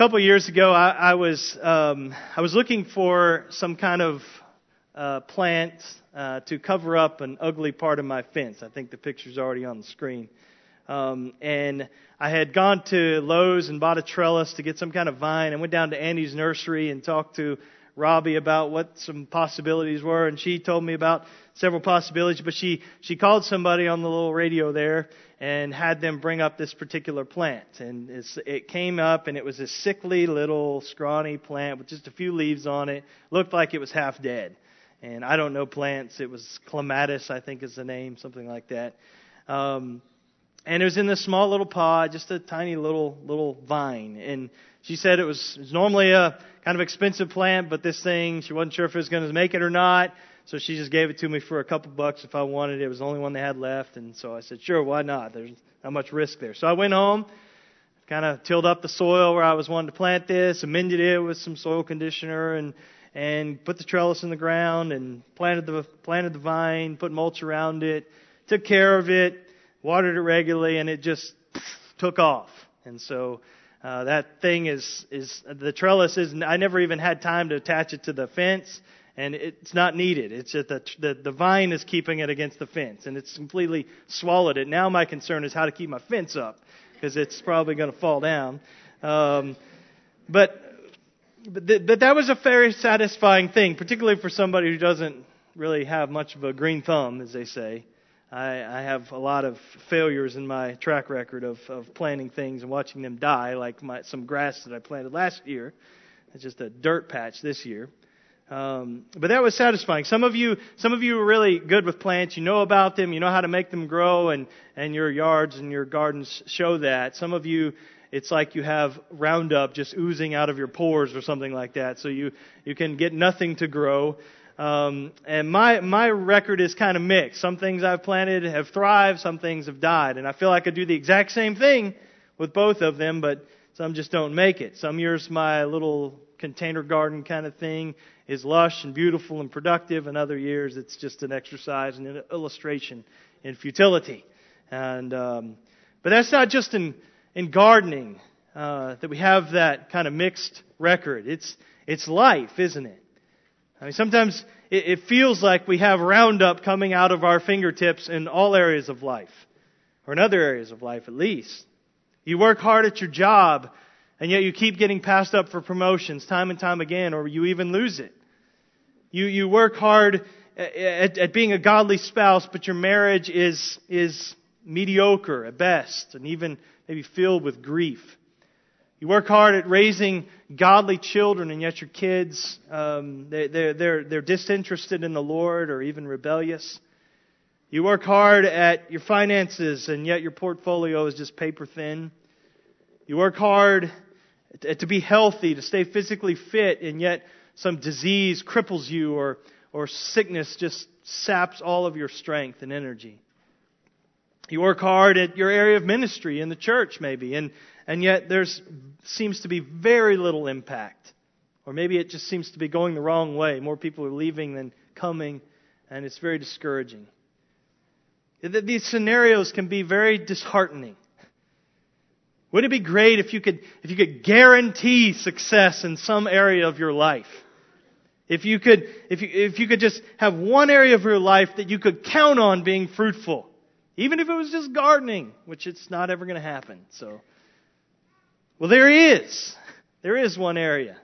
couple years ago, I, I was um, I was looking for some kind of uh, plant uh, to cover up an ugly part of my fence. I think the picture's already on the screen. Um, and I had gone to Lowe's and bought a trellis to get some kind of vine. I went down to Andy's nursery and talked to Robbie about what some possibilities were, and she told me about several possibilities. But she she called somebody on the little radio there and had them bring up this particular plant, and it came up, and it was a sickly little scrawny plant with just a few leaves on it. Looked like it was half dead. And I don't know plants. It was clematis, I think is the name, something like that. Um, and it was in this small little pod, just a tiny little little vine. And she said it was, it was normally a kind of expensive plant, but this thing she wasn't sure if it was going to make it or not. So she just gave it to me for a couple bucks if I wanted it. It was the only one they had left, and so I said, sure, why not? There's not much risk there. So I went home, kind of tilled up the soil where I was wanting to plant this, amended it with some soil conditioner, and and put the trellis in the ground and planted the planted the vine, put mulch around it, took care of it watered it regularly, and it just took off. And so uh, that thing is is the trellis is. I never even had time to attach it to the fence, and it's not needed. It's just the the, the vine is keeping it against the fence, and it's completely swallowed it. Now my concern is how to keep my fence up because it's probably going to fall down. Um, but but, th- but that was a very satisfying thing, particularly for somebody who doesn't really have much of a green thumb, as they say. I, I have a lot of failures in my track record of, of planting things and watching them die, like my, some grass that I planted last year. It's just a dirt patch this year. Um, but that was satisfying. Some of you, some of you are really good with plants. You know about them. You know how to make them grow, and and your yards and your gardens show that. Some of you, it's like you have Roundup just oozing out of your pores or something like that. So you you can get nothing to grow. Um, and my my record is kind of mixed. Some things I've planted have thrived, some things have died, and I feel like I do the exact same thing with both of them, but some just don't make it. Some years my little container garden kind of thing is lush and beautiful and productive, and other years it's just an exercise and an illustration in futility. And um, but that's not just in in gardening uh, that we have that kind of mixed record. It's it's life, isn't it? I mean, sometimes it, it feels like we have Roundup coming out of our fingertips in all areas of life, or in other areas of life at least. You work hard at your job, and yet you keep getting passed up for promotions time and time again, or you even lose it. You, you work hard at, at, at being a godly spouse, but your marriage is, is mediocre at best, and even maybe filled with grief. You work hard at raising godly children, and yet your kids, um, they, they're, they're, they're disinterested in the Lord or even rebellious. You work hard at your finances, and yet your portfolio is just paper thin. You work hard to be healthy, to stay physically fit, and yet some disease cripples you or, or sickness just saps all of your strength and energy. You work hard at your area of ministry in the church, maybe, and, and yet there seems to be very little impact. Or maybe it just seems to be going the wrong way. More people are leaving than coming, and it's very discouraging. These scenarios can be very disheartening. Wouldn't it be great if you could, if you could guarantee success in some area of your life? If you could, if you, if you could just have one area of your life that you could count on being fruitful. Even if it was just gardening, which it's not ever going to happen. So, well, there is. There is one area.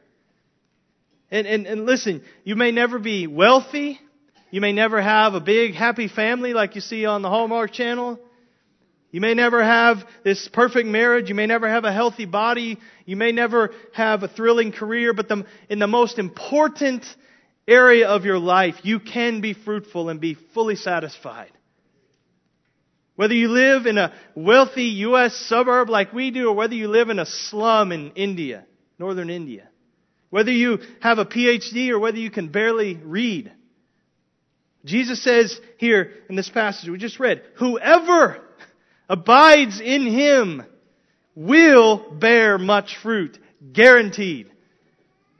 And, and, and listen, you may never be wealthy. You may never have a big, happy family like you see on the Hallmark Channel. You may never have this perfect marriage. You may never have a healthy body. You may never have a thrilling career. But the, in the most important area of your life, you can be fruitful and be fully satisfied. Whether you live in a wealthy U.S. suburb like we do, or whether you live in a slum in India, northern India. Whether you have a PhD or whether you can barely read. Jesus says here in this passage we just read, whoever abides in him will bear much fruit. Guaranteed.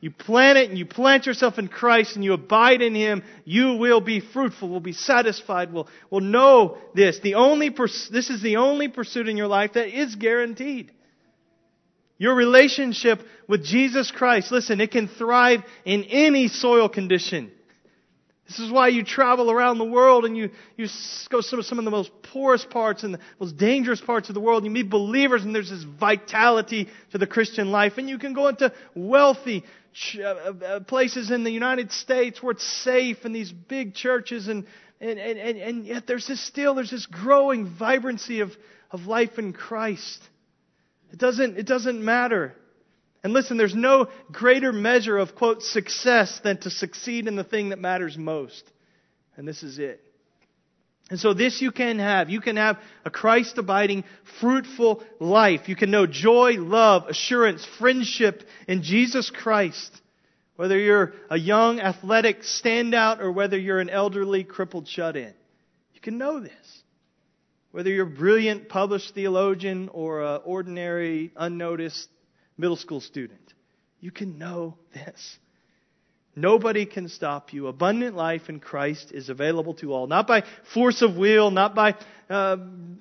You plant it and you plant yourself in Christ and you abide in Him, you will be fruitful, will be satisfied, will, will know this. The only, this is the only pursuit in your life that is guaranteed. Your relationship with Jesus Christ, listen, it can thrive in any soil condition. This is why you travel around the world and you, you go to some of the most poorest parts and the most dangerous parts of the world. You meet believers and there's this vitality to the Christian life. And you can go into wealthy Uh, uh, uh, places in the United States where it's safe and these big churches and, and, and, and yet there's this still, there's this growing vibrancy of, of life in Christ. It doesn't, it doesn't matter. And listen, there's no greater measure of, quote, success than to succeed in the thing that matters most. And this is it. And so this you can have. You can have a Christ abiding, fruitful life. You can know joy, love, assurance, friendship in Jesus Christ. Whether you're a young, athletic standout or whether you're an elderly, crippled shut in. You can know this. Whether you're a brilliant, published theologian or an ordinary, unnoticed middle school student, you can know this. Nobody can stop you. Abundant life in Christ is available to all. Not by force of will, not by, uh,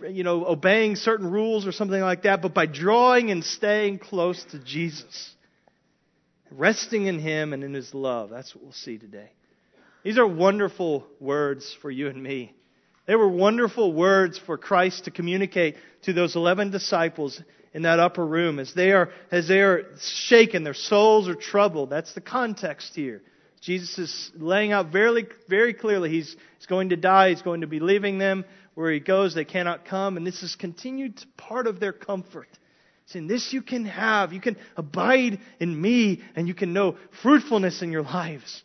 you know, obeying certain rules or something like that, but by drawing and staying close to Jesus. Resting in Him and in His love. That's what we'll see today. These are wonderful words for you and me. They were wonderful words for Christ to communicate to those 11 disciples in that upper room as they are, as they are shaken, their souls are troubled. That's the context here. Jesus is laying out very, very clearly he's, he's going to die, he's going to be leaving them. Where he goes, they cannot come, and this is continued part of their comfort. Saying, This you can have. You can abide in me, and you can know fruitfulness in your lives.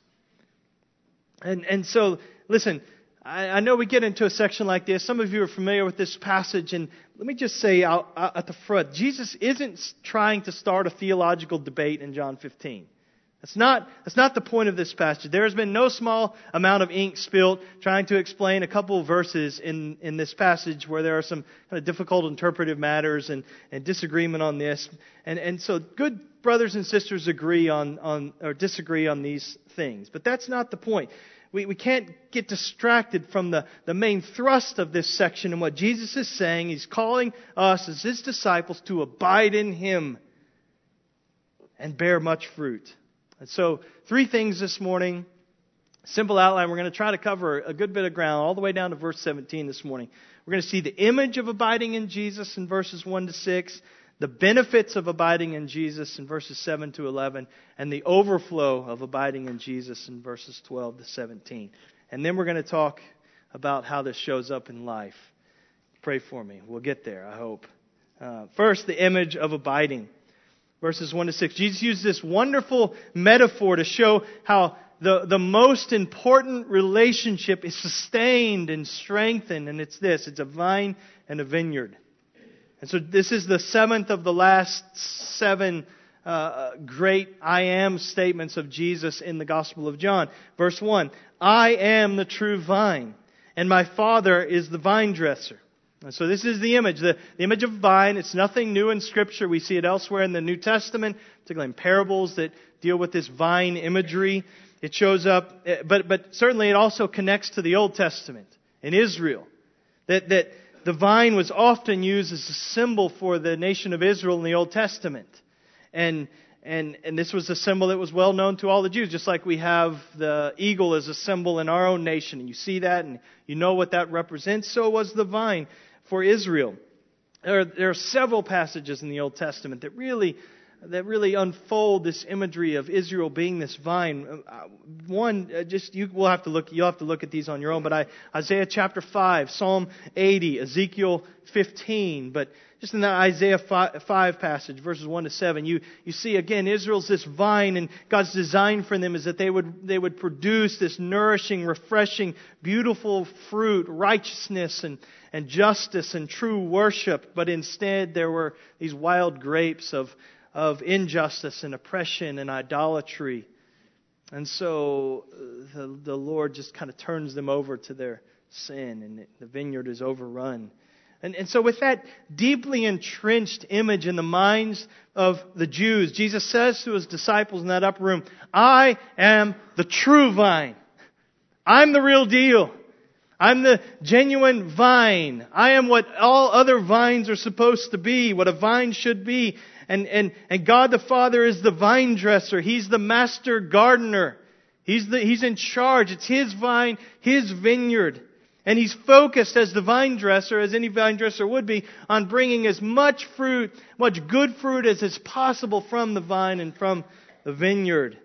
And, and so, listen, I, know we get into a section like this. Some of you are familiar with this passage, and let me just say out, out at the front Jesus isn't trying to start a theological debate in John 15. That's not, that's not the point of this passage. There has been no small amount of ink spilt trying to explain a couple of verses in, in this passage where there are some kind of difficult interpretive matters and, and disagreement on this. And, and so good brothers and sisters agree on, on, or disagree on these things. But that's not the point we, we can't get distracted from the, the main thrust of this section and what Jesus is saying. He's calling us as his disciples to abide in him and bear much fruit. And so, three things this morning. Simple outline. We're going to try to cover a good bit of ground all the way down to verse 17 this morning. We're going to see the image of abiding in Jesus in verses 1 to 6 the benefits of abiding in Jesus in verses 7 to 11, and the overflow of abiding in Jesus in verses 12 to 17. And then we're going to talk about how this shows up in life. Pray for me. We'll get there, I hope. Uh, first, the image of abiding. Verses 1 to 6. Jesus used this wonderful metaphor to show how the, the most important relationship is sustained and strengthened, and it's this it's a vine and a vineyard. And so this is the seventh of the last seven uh, great I am statements of Jesus in the Gospel of John. Verse 1 I am the true vine, and my Father is the vine dresser. And so this is the image, the, the image of vine. It's nothing new in Scripture. We see it elsewhere in the New Testament, particularly in parables that deal with this vine imagery. It shows up, eh, but, but certainly it also connects to the Old Testament in Israel. That, that the vine was often used as a symbol for the nation of Israel in the Old Testament. And, and, and this was a symbol that was well known to all the Jews, just like we have the eagle as a symbol in our own nation. And you see that and you know what that represents. So was the vine for Israel. There are, there are several passages in the Old Testament that really that really unfold this imagery of Israel being this vine. Uh, one, uh, just you will have to look. You'll have to look at these on your own. But I, Isaiah chapter five, Psalm eighty, Ezekiel fifteen. But just in that Isaiah 5 passage, verses 1 to 7, you, you see again, Israel's this vine, and God's design for them is that they would, they would produce this nourishing, refreshing, beautiful fruit, righteousness and, and justice and true worship. But instead, there were these wild grapes of, of injustice and oppression and idolatry. And so uh, the, the Lord just kind of turns them over to their sin, and the vineyard is overrun. And, and so, with that deeply entrenched image in the minds of the Jews, Jesus says to his disciples in that upper room, I am the true vine. I'm the real deal. I'm the genuine vine. I am what all other vines are supposed to be, what a vine should be. And, and, and God the Father is the vine dresser. He's the master gardener. He's, the, he's in charge. It's His vine, His vineyard. And He's focused as the vine dresser, as any vine dresser would be, on bringing as much fruit, much good fruit as is possible from the vine and from the vineyard.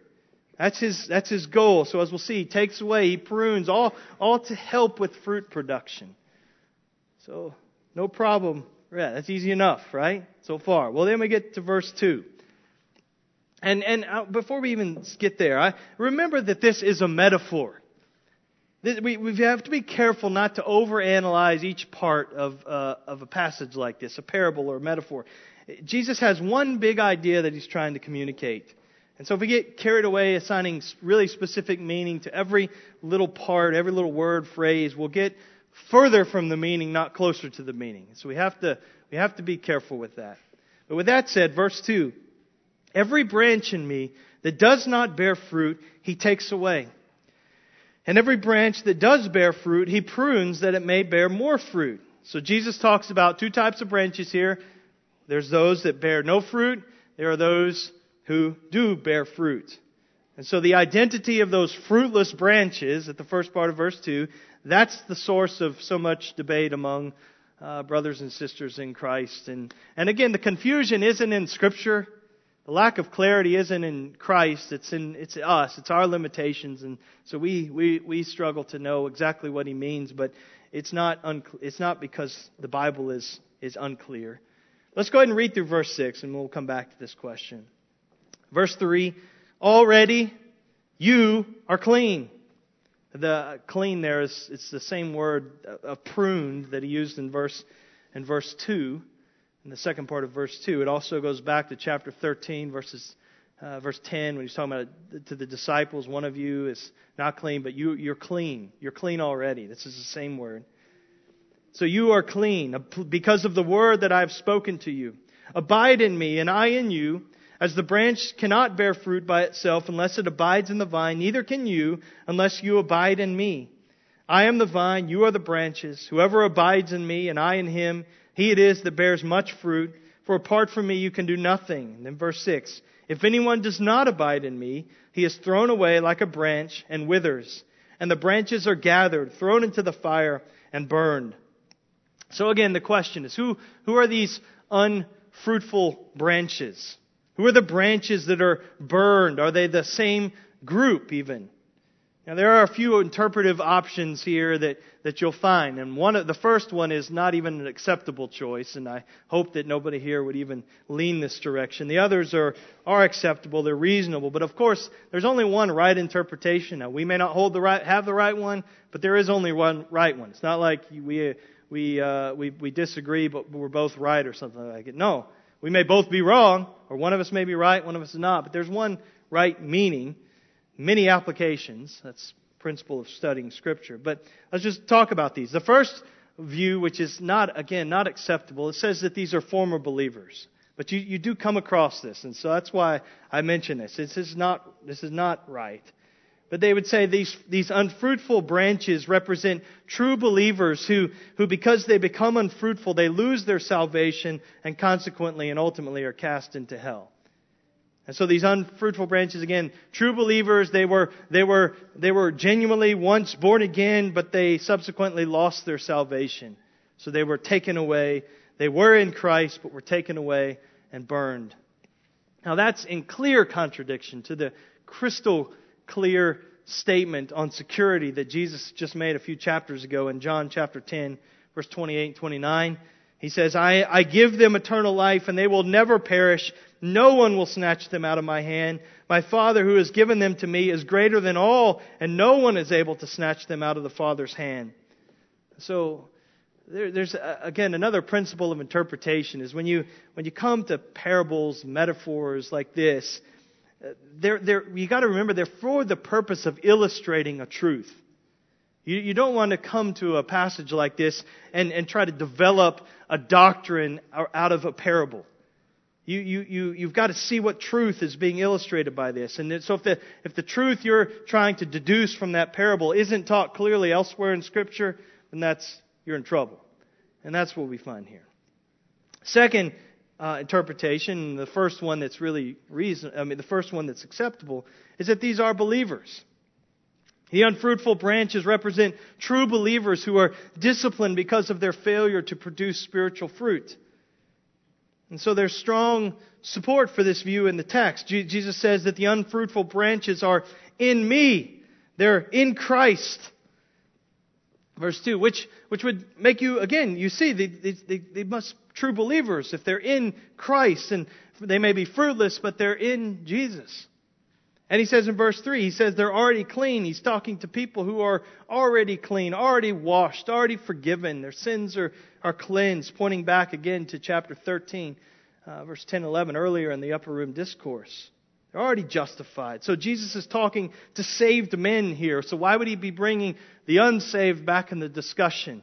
That's his, that's his goal. So as we'll see, he takes away, he prunes, all, all to help with fruit production. So, no problem. Yeah, that's easy enough, right? So far. Well, then we get to verse 2. And, and uh, before we even get there, I remember that this is a metaphor. We, we have to be careful not to overanalyze each part of, uh, of a passage like this, a parable or a metaphor. Jesus has one big idea that he's trying to communicate. And so if we get carried away assigning really specific meaning to every little part, every little word, phrase, we'll get further from the meaning, not closer to the meaning. So we have to, we have to be careful with that. But with that said, verse 2, every branch in me that does not bear fruit, he takes away. And every branch that does bear fruit, he prunes that it may bear more fruit. So Jesus talks about two types of branches here. There's those that bear no fruit. There are those who do bear fruit. And so the identity of those fruitless branches at the first part of verse 2, that's the source of so much debate among uh, brothers and sisters in Christ. And, and again, the confusion isn't in Scripture. The lack of clarity isn't in Christ, it's in it's us, it's our limitations, and so we, we, we struggle to know exactly what he means, but it's not, it's not because the Bible is, is unclear. Let's go ahead and read through verse 6, and we'll come back to this question. Verse 3 Already you are clean. The clean there is it's the same word of pruned that he used in verse in verse 2 in the second part of verse 2. It also goes back to chapter 13, verses, uh, verse 10, when he's talking about it to the disciples, one of you is not clean, but you, you're clean. You're clean already. This is the same word. So you are clean because of the word that I have spoken to you. Abide in me, and I in you. As the branch cannot bear fruit by itself unless it abides in the vine, neither can you unless you abide in me. I am the vine, you are the branches. Whoever abides in me, and I in him, he it is that bears much fruit, for apart from me you can do nothing. And then verse 6 If anyone does not abide in me, he is thrown away like a branch and withers, and the branches are gathered, thrown into the fire, and burned. So again, the question is who, who are these unfruitful branches? Who are the branches that are burned? Are they the same group even? Now, there are a few interpretive options here that, that you'll find. And one of, the first one is not even an acceptable choice, and I hope that nobody here would even lean this direction. The others are, are acceptable, they're reasonable. But of course, there's only one right interpretation. Now, we may not hold the right, have the right one, but there is only one right one. It's not like we, we, uh, we, we disagree, but we're both right or something like it. No. We may both be wrong, or one of us may be right, one of us is not, but there's one right meaning many applications. That's principle of studying Scripture. But let's just talk about these. The first view, which is not, again, not acceptable, it says that these are former believers. But you, you do come across this, and so that's why I mention this. This is not, this is not right. But they would say these, these unfruitful branches represent true believers who, who, because they become unfruitful, they lose their salvation and consequently and ultimately are cast into hell. And so these unfruitful branches, again, true believers, they were, they were, they were genuinely once born again, but they subsequently lost their salvation. So they were taken away. They were in Christ, but were taken away and burned. Now that's in clear contradiction to the crystal clear statement on security that Jesus just made a few chapters ago in John chapter 10, verse 28 and 29. He says, I, I give them eternal life and they will never perish no one will snatch them out of my hand. My Father who has given them to me is greater than all, and no one is able to snatch them out of the Father's hand. So, there, there's uh, again another principle of interpretation is when you when you come to parables, metaphors like this, they're, they're, you got to remember they're for the purpose of illustrating a truth. You, you don't want to come to a passage like this and, and try to develop a doctrine out of a parable. You, you, you, you've got to see what truth is being illustrated by this. And so if the, if the truth you're trying to deduce from that parable isn't taught clearly elsewhere in Scripture, then that's, you're in trouble. And that's what we find here. Second, uh, interpretation, the first one that's really reason, I mean, the first one that's acceptable, is that these are believers. The unfruitful branches represent true believers who are disciplined because of their failure to produce spiritual fruit. And so there's strong support for this view in the text. Jesus says that the unfruitful branches are in me. They're in Christ. Verse 2, which, which would make you, again, you see, they, they, they must true believers if they're in Christ and they may be fruitless, but they're in Jesus. And he says in verse 3, he says they're already clean. He's talking to people who are already clean, already washed, already forgiven. Their sins are, are cleansed, pointing back again to chapter 13, uh, verse 10 11, earlier in the upper room discourse. They're already justified. So Jesus is talking to saved men here. So why would he be bringing the unsaved back in the discussion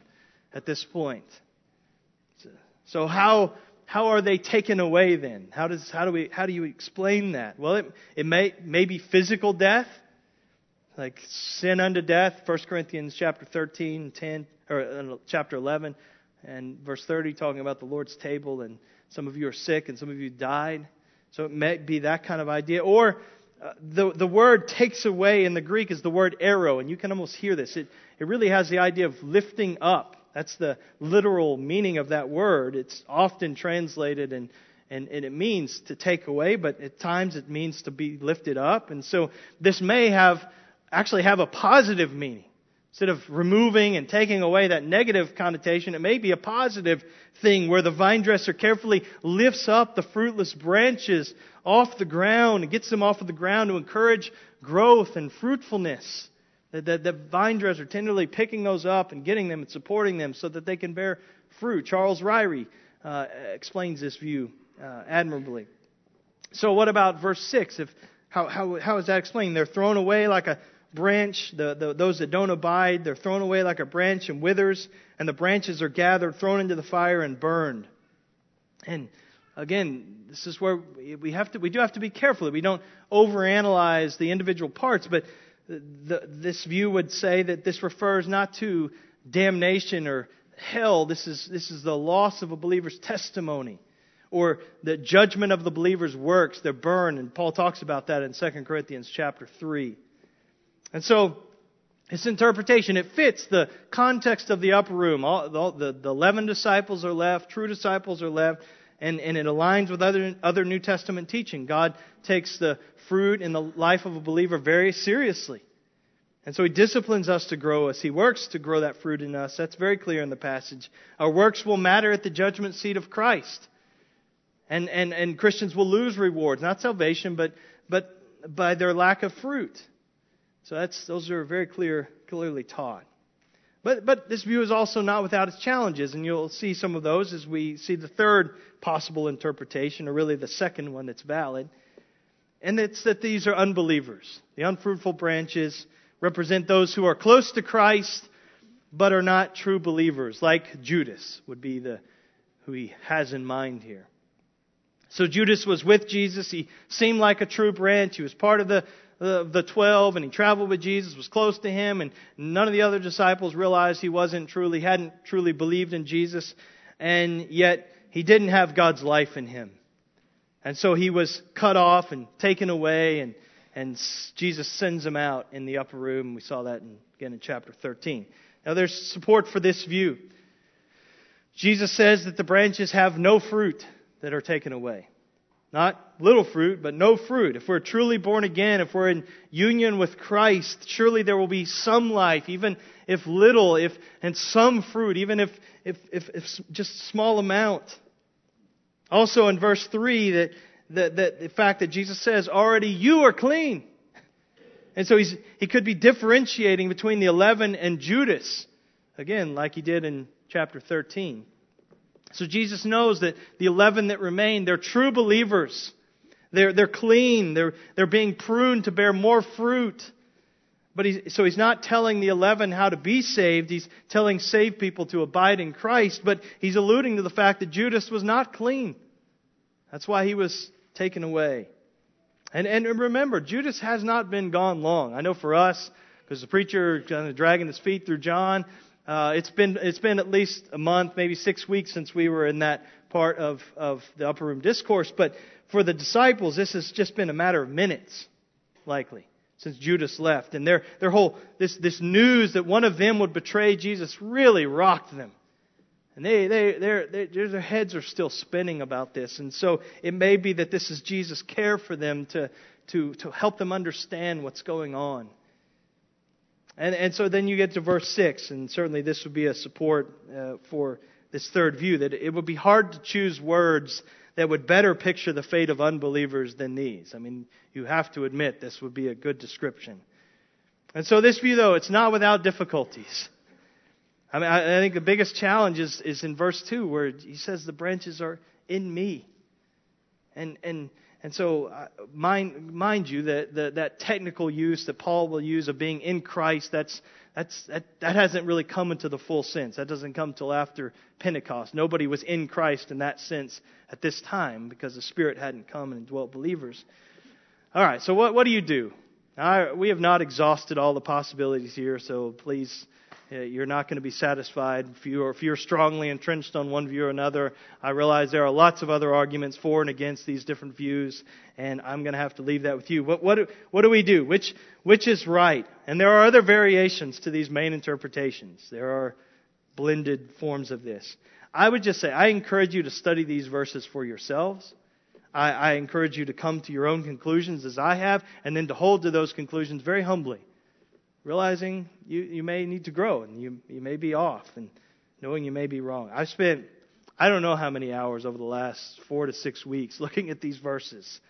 at this point? So how how are they taken away then? How does how do we how do you explain that? Well, it it may may be physical death, like sin unto death. 1 Corinthians chapter 13, 10 or uh, chapter 11 and verse 30 talking about the Lord's table and some of you are sick and some of you died. So it may be that kind of idea. Or uh, the, the word takes away in the Greek is the word airo, and you can almost hear this. It, it really has the idea of lifting up. That's the literal meaning of that word. It's often translated and, and, and it means to take away, but at times it means to be lifted up. And so this may have actually have a positive meaning. Instead of removing and taking away that negative connotation, it may be a positive thing where the vine dresser carefully lifts up the fruitless branches off the ground and gets them off of the ground to encourage growth and fruitfulness. The, the, the vine dresser tenderly picking those up and getting them and supporting them so that they can bear fruit. Charles Ryrie uh, explains this view uh, admirably. So, what about verse 6? If, how, how, how is that explained? They're thrown away like a branch, the, the, those that don't abide, they're thrown away like a branch and withers, and the branches are gathered, thrown into the fire, and burned. And again, this is where we have to, we do have to be careful that we don't overanalyze the individual parts, but the, this view would say that this refers not to damnation or hell. This is, this is the loss of a believer's testimony or the judgment of the believer's works. They're burned, and Paul talks about that in 2 Corinthians chapter 3. And so, its interpretation, it fits the context of the upper room. All, the, the 11 disciples are left, true disciples are left, and, and it aligns with other, other New Testament teaching. God takes the fruit in the life of a believer very seriously. And so he disciplines us to grow us. He works to grow that fruit in us. That's very clear in the passage. Our works will matter at the judgment seat of Christ. And, and, and Christians will lose rewards, not salvation, but, but by their lack of fruit. So that's, those are very clear, clearly taught. But, but this view is also not without its challenges, and you'll see some of those as we see the third possible interpretation, or really the second one that's valid. And it's that these are unbelievers. The unfruitful branches represent those who are close to Christ, but are not true believers, like Judas would be the who he has in mind here. So Judas was with Jesus. He seemed like a true branch. He was part of the of the twelve, and he traveled with Jesus, was close to him, and none of the other disciples realized he wasn't truly, hadn't truly believed in Jesus, and yet he didn't have God's life in him. And so he was cut off and taken away, and, and Jesus sends him out in the upper room. We saw that in, again in chapter 13. Now there's support for this view. Jesus says that the branches have no fruit that are taken away. Not little fruit, but no fruit. If we're truly born again, if we're in union with Christ, surely there will be some life, even if little, if and some fruit, even if if if, if just small amount. Also in verse three, that, that that the fact that Jesus says, "Already you are clean," and so he's he could be differentiating between the eleven and Judas, again, like he did in chapter thirteen. So Jesus knows that the 11 that remain, they're true believers. They're, they're clean. They're, they're being pruned to bear more fruit. But he, so he's not telling the 11 how to be saved. He's telling saved people to abide in Christ. But he's alluding to the fact that Judas was not clean. That's why he was taken away. And, and remember, Judas has not been gone long. I know for us, because the preacher kind of dragging his feet through John, uh, it's been it's been at least a month, maybe six weeks since we were in that part of, of the upper room discourse. But for the disciples, this has just been a matter of minutes, likely, since Judas left. And their, their whole, this, this news that one of them would betray Jesus really rocked them. And they, they, they, their heads are still spinning about this. And so it may be that this is Jesus' care for them to, to, to help them understand what's going on. And, and so then you get to verse 6, and certainly this would be a support uh, for this third view that it would be hard to choose words that would better picture the fate of unbelievers than these. I mean, you have to admit this would be a good description. And so this view, though, it's not without difficulties. I mean, I, I think the biggest challenge is, is in verse 2 where he says the branches are in me. And, and and so, uh, mind, mind you, that, that, that technical use that Paul will use of being in Christ, that's, that's, that, that hasn't really come into the full sense. That doesn't come till after Pentecost. Nobody was in Christ in that sense at this time because the Spirit hadn't come and dwelt believers. All right, so what, what do you do? I, we have not exhausted all the possibilities here, so please Uh, you're not going to be satisfied if, you're, if you're strongly entrenched on one view or another. I realize there are lots of other arguments for and against these different views, and I'm going to have to leave that with you. What, what, what do we do? Which, which is right? And there are other variations to these main interpretations. There are blended forms of this. I would just say, I encourage you to study these verses for yourselves. I, I encourage you to come to your own conclusions as I have, and then to hold to those conclusions very humbly realizing you, you may need to grow and you, you may be off and knowing you may be wrong. I've spent, I don't know how many hours over the last four to six weeks looking at these verses.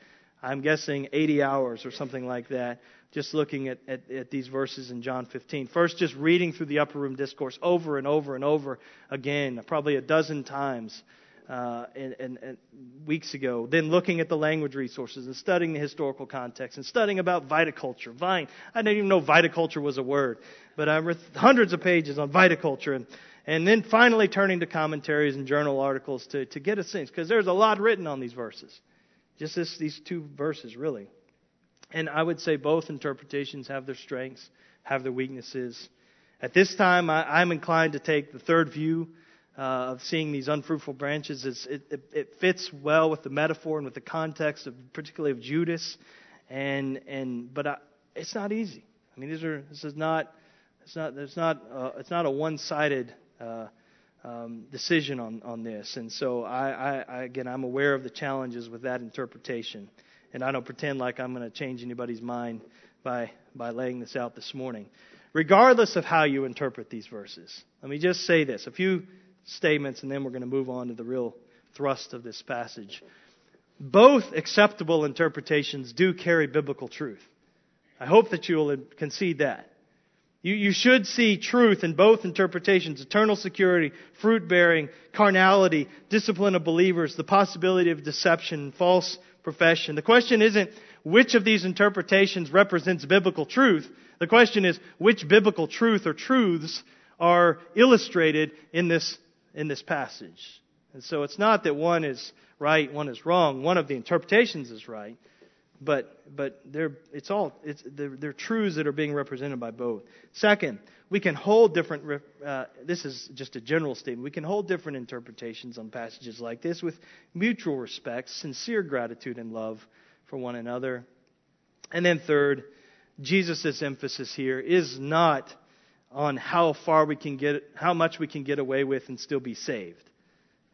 I'm guessing 80 hours or something like that, just looking at, at, at, these verses in John 15. First, just reading through the upper room discourse over and over and over again, probably a dozen times uh, and, and, and weeks ago. Then looking at the language resources and studying the historical context and studying about viticulture, vine. I didn't even know viticulture was a word, but I read hundreds of pages on viticulture and and then finally turning to commentaries and journal articles to, to get a sense, because there's a lot written on these verses. Just this, these two verses, really. And I would say both interpretations have their strengths, have their weaknesses. At this time, I, I'm inclined to take the third view uh, of seeing these unfruitful branches. It, it, it, fits well with the metaphor and with the context of particularly of Judas, and and but I, it's not easy. I mean, these are this is not it's not it's not uh, it's not a one-sided uh, um, decision on on this, and so I, I, I again I'm aware of the challenges with that interpretation, and I don't pretend like I'm going to change anybody's mind by by laying this out this morning regardless of how you interpret these verses. Let me just say this a few statements, and then we're going to move on to the real thrust of this passage. Both acceptable interpretations do carry biblical truth. I hope that you will concede that. You, you should see truth in both interpretations eternal security, fruit bearing, carnality, discipline of believers, the possibility of deception, false profession. The question isn't which of these interpretations represents biblical truth. The question is which biblical truth or truths are illustrated in this in this passage. And so it's not that one is right, one is wrong. One of the interpretations is right, but but they're it's all it's they're, they're truths that are being represented by both. Second, we can hold different. Uh, this is just a general statement. We can hold different interpretations on passages like this with mutual respect, sincere gratitude, and love for one another. And then third, Jesus' emphasis here is not on how far we can get, how much we can get away with and still be saved.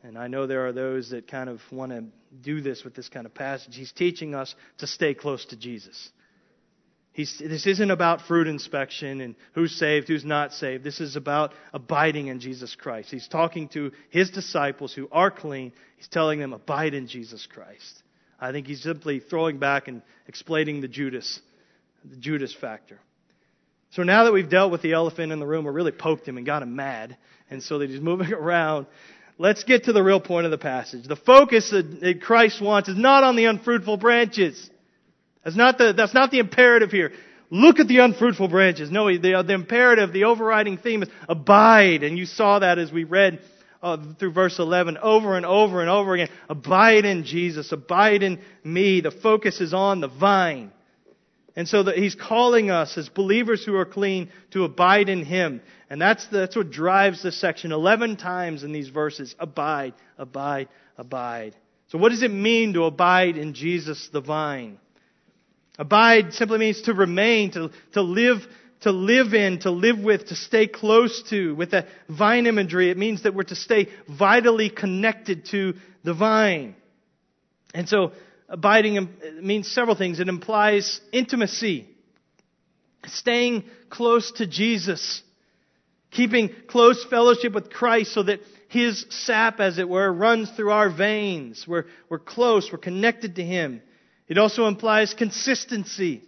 And I know there are those that kind of want to do this with this kind of passage. He's teaching us to stay close to Jesus. He's, this isn't about fruit inspection and who's saved, who's not saved. This is about abiding in Jesus Christ. He's talking to his disciples who are clean. He's telling them, abide in Jesus Christ. I think he's simply throwing back and explaining the Judas, the Judas factor. So now that we've dealt with the elephant in the room, we really poked him and got him mad, and so that he's moving around. Let's get to the real point of the passage. The focus that Christ wants is not on the unfruitful branches. That's not the, that's not the imperative here. Look at the unfruitful branches. No, the, the imperative, the overriding theme is abide. And you saw that as we read uh, through verse 11 over and over and over again. Abide in Jesus. Abide in me. The focus is on the vine. And so that he's calling us as believers who are clean to abide in him. And that's, the, that's what drives this section. Eleven times in these verses. Abide, abide, abide. So what does it mean to abide in Jesus the vine? Abide simply means to remain, to, to live, to live in, to live with, to stay close to. With that vine imagery, it means that we're to stay vitally connected to the vine. And so abiding means several things. It implies intimacy, staying close to Jesus, keeping close fellowship with Christ so that his sap, as it were, runs through our veins. We're, we're close, we're connected to him. It also implies consistency,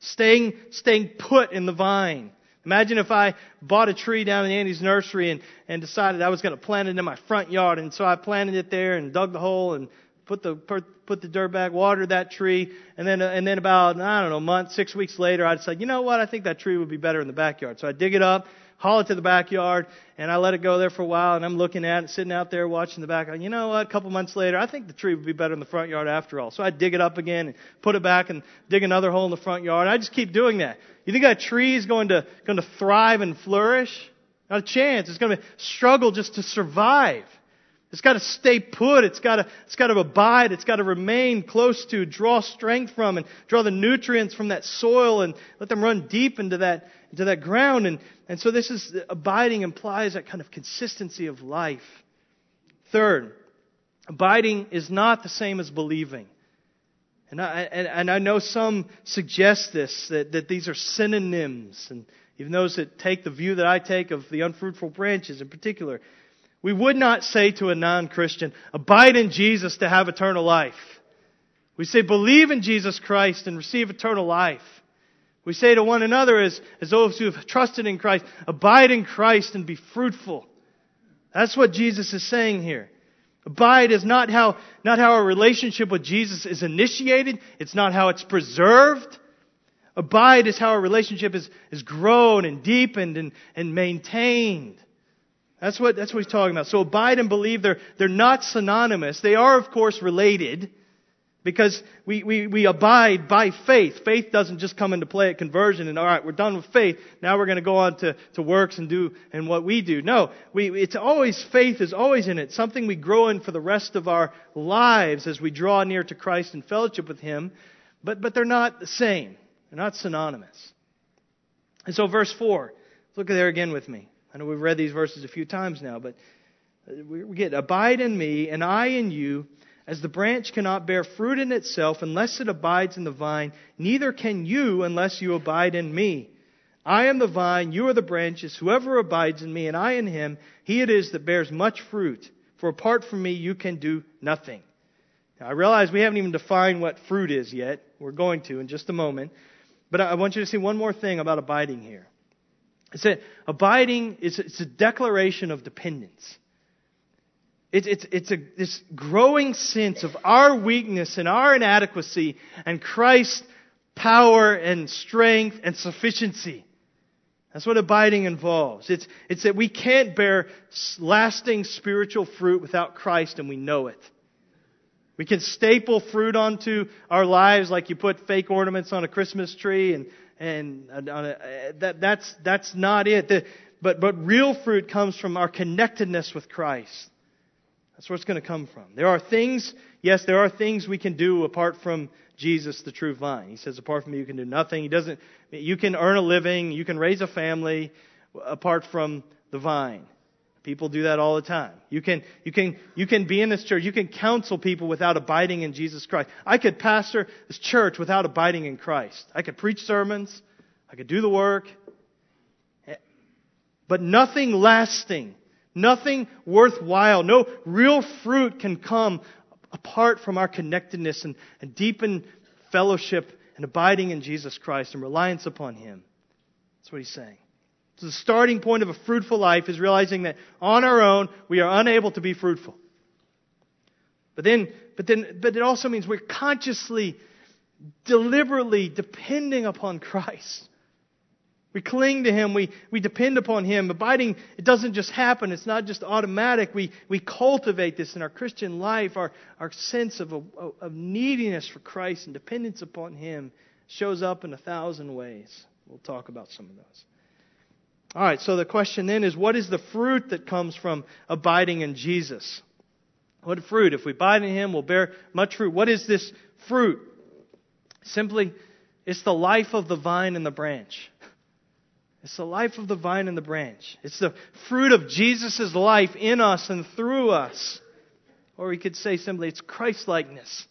staying, staying put in the vine. Imagine if I bought a tree down in Andy's nursery and, and decided I was going to plant it in my front yard. And so I planted it there and dug the hole and put the put the dirt back, water that tree, and then and then about I don't know a month, six weeks later, I decided, you know what, I think that tree would be better in the backyard. So I dig it up, haul it to the backyard, and I let it go there for a while. And I'm looking at it, sitting out there watching the backyard. You know what? A couple months later, I think the tree would be better in the front yard after all. So I dig it up again and put it back and dig another hole in the front yard. I just keep doing that. You think that tree is going to going to thrive and flourish? Not a chance. It's going to struggle just to survive. It's got to stay put. It's got to, it's got to abide. It's got to remain close to, draw strength from, and draw the nutrients from that soil and let them run deep into that, into that ground. And, and so this is, abiding implies that kind of consistency of life. Third, abiding is not the same as believing. And I, and, and I know some suggest this, that, that these are synonyms. And even those that take the view that I take of the unfruitful branches in particular, we would not say to a non-Christian, abide in Jesus to have eternal life. We say, believe in Jesus Christ and receive eternal life. We say to one another as, as those who have trusted in Christ, abide in Christ and be fruitful. That's what Jesus is saying here. Abide is not how, not how our relationship with Jesus is initiated. It's not how it's preserved. Abide is how our relationship is, is grown and deepened and, and maintained. That's what, that's what he's talking about. So abide and believe, they're, they're not synonymous. They are, of course, related because we, we, we abide by faith. Faith doesn't just come into play at conversion and, all right, we're done with faith. Now we're going to go on to, to works and do and what we do. No, we, it's always, faith is always in it. Something we grow in for the rest of our lives as we draw near to Christ and fellowship with Him. But, but they're not the same. They're not synonymous. And so verse 4, look at there again with me. Know we've read these verses a few times now, but uh, we get abide in me and I in you. As the branch cannot bear fruit in itself unless it abides in the vine neither can you unless you abide in me. I am the vine you are the branches. Whoever abides in me and I in him he it is that bears much fruit. For apart from me you can do nothing. Now, I realize we haven't even defined what fruit is yet. We're going to in just a moment. But I want you to see one more thing about abiding here it's a, abiding is it's a declaration of dependence. It's, it's, it's a, this growing sense of our weakness and our inadequacy and Christ's power and strength and sufficiency. That's what abiding involves. It's, it's that we can't bear lasting spiritual fruit without Christ and we know it. We can staple fruit onto our lives like you put fake ornaments on a Christmas tree and, and uh, a, uh, that, that's, that's not it. The, but, but real fruit comes from our connectedness with Christ. That's where it's going to come from. There are things, yes, there are things we can do apart from Jesus, the true vine. He says, apart from me, you can do nothing. He doesn't, you can earn a living, you can raise a family apart from the vine. People do that all the time. You can, you can, you can be in this church. You can counsel people without abiding in Jesus Christ. I could pastor this church without abiding in Christ. I could preach sermons. I could do the work. But nothing lasting, nothing worthwhile, no real fruit can come apart from our connectedness and, and deepened fellowship and abiding in Jesus Christ and reliance upon Him. That's what he's saying. So the starting point of a fruitful life is realizing that on our own we are unable to be fruitful. But then, but then, but it also means we're consciously, deliberately depending upon Christ. We cling to Him. We, we depend upon Him. Abiding, it doesn't just happen. It's not just automatic. We, we cultivate this in our Christian life, our, our sense of, of neediness for Christ and dependence upon Him shows up in a thousand ways. We'll talk about some of those. All right, so the question then is what is the fruit that comes from abiding in Jesus? What fruit? If we abide in Him, we'll bear much fruit. What is this fruit? Simply, it's the life of the vine and the branch. It's the life of the vine and the branch. It's the fruit of Jesus' life in us and through us. Or we could say simply, it's Christ likeness.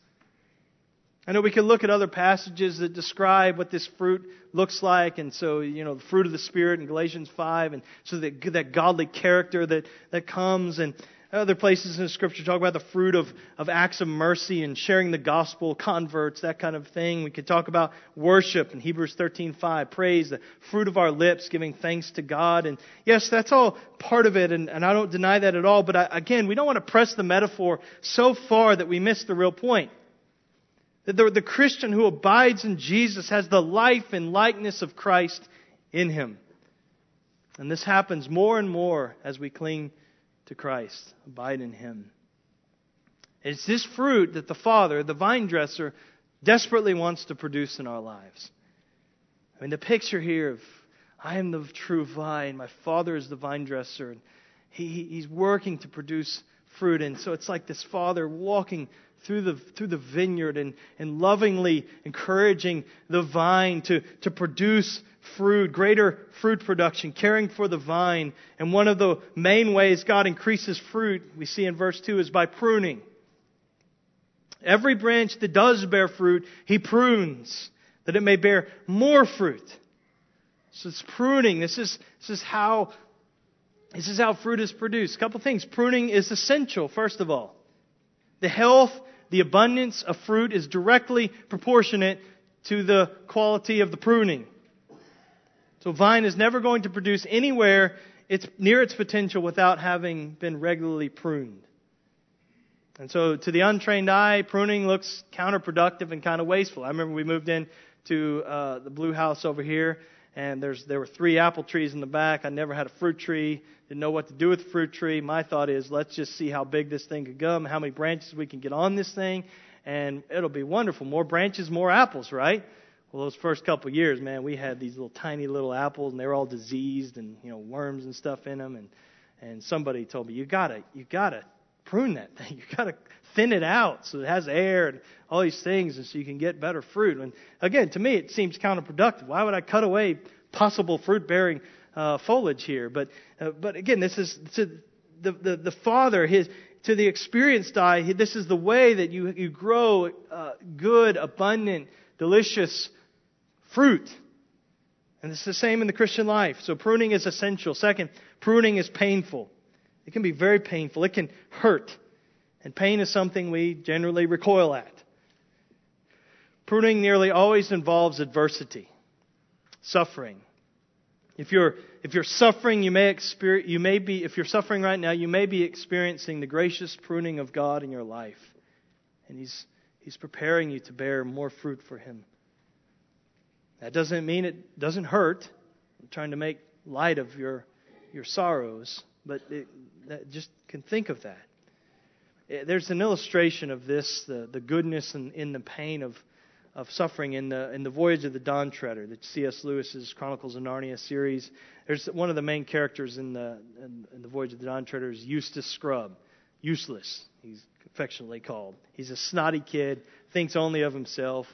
I know we can look at other passages that describe what this fruit looks like, and so, you know, the fruit of the Spirit in Galatians 5, and so that, that godly character that, that comes, and other places in the Scripture talk about the fruit of, of acts of mercy and sharing the gospel, converts, that kind of thing. We could talk about worship in Hebrews 13.5, praise, the fruit of our lips, giving thanks to God. And yes, that's all part of it, and, and I don't deny that at all, but I, again, we don't want to press the metaphor so far that we miss the real point. That the, the Christian who abides in Jesus has the life and likeness of Christ in him. And this happens more and more as we cling to Christ, abide in him. It's this fruit that the Father, the vine dresser, desperately wants to produce in our lives. I mean, the picture here of I am the true vine, my Father is the vine dresser, and he, he's working to produce fruit. And so it's like this Father walking through the, through the vineyard and, and lovingly encouraging the vine to, to produce fruit, greater fruit production, caring for the vine. And one of the main ways God increases fruit, we see in verse 2, is by pruning. Every branch that does bear fruit, He prunes, that it may bear more fruit. So it's pruning. This is, this is how this is how fruit is produced. A couple things. Pruning is essential, first of all. The health, the abundance of fruit is directly proportionate to the quality of the pruning. So vine is never going to produce anywhere it's near its potential without having been regularly pruned. And so to the untrained eye, pruning looks counterproductive and kind of wasteful. I remember we moved in to uh, the blue house over here, and there's there were three apple trees in the back. I never had a fruit tree, didn't know what to do with the fruit tree. My thought is, let's just see how big this thing could go, how many branches we can get on this thing, and it'll be wonderful. More branches, more apples, right? Well, those first couple of years, man, we had these little tiny little apples, and they were all diseased and you know worms and stuff in them. And and somebody told me, you gotta you gotta prune that thing. You've gotta thin it out so it has air and all these things, and so you can get better fruit. And again, to me, it seems counterproductive. Why would I cut away possible fruit bearing uh, foliage here? But uh, but again, this is to the the, the father his to the experienced eye. This is the way that you you grow uh, good, abundant, delicious fruit. And it's the same in the Christian life. So pruning is essential. Second, pruning is painful. It can be very painful. It can hurt. And pain is something we generally recoil at. Pruning nearly always involves adversity, suffering. If you're, if you're suffering, you may, experience, you may be, if you're suffering right now, you may be experiencing the gracious pruning of God in your life. And He's, He's preparing you to bear more fruit for Him. That doesn't mean it doesn't hurt. I'm trying to make light of your, your sorrows, but it, just can think of that. Eh, there's an illustration of this, the, the goodness and in the pain of, of suffering in the, in the Voyage of the Dawn Treader, the C.S. Lewis's Chronicles of Narnia series. There's one of the main characters in the, in, in the Voyage of the Dawn Treader is Eustace Scrubb. Useless, he's affectionately called. He's a snotty kid, thinks only of himself.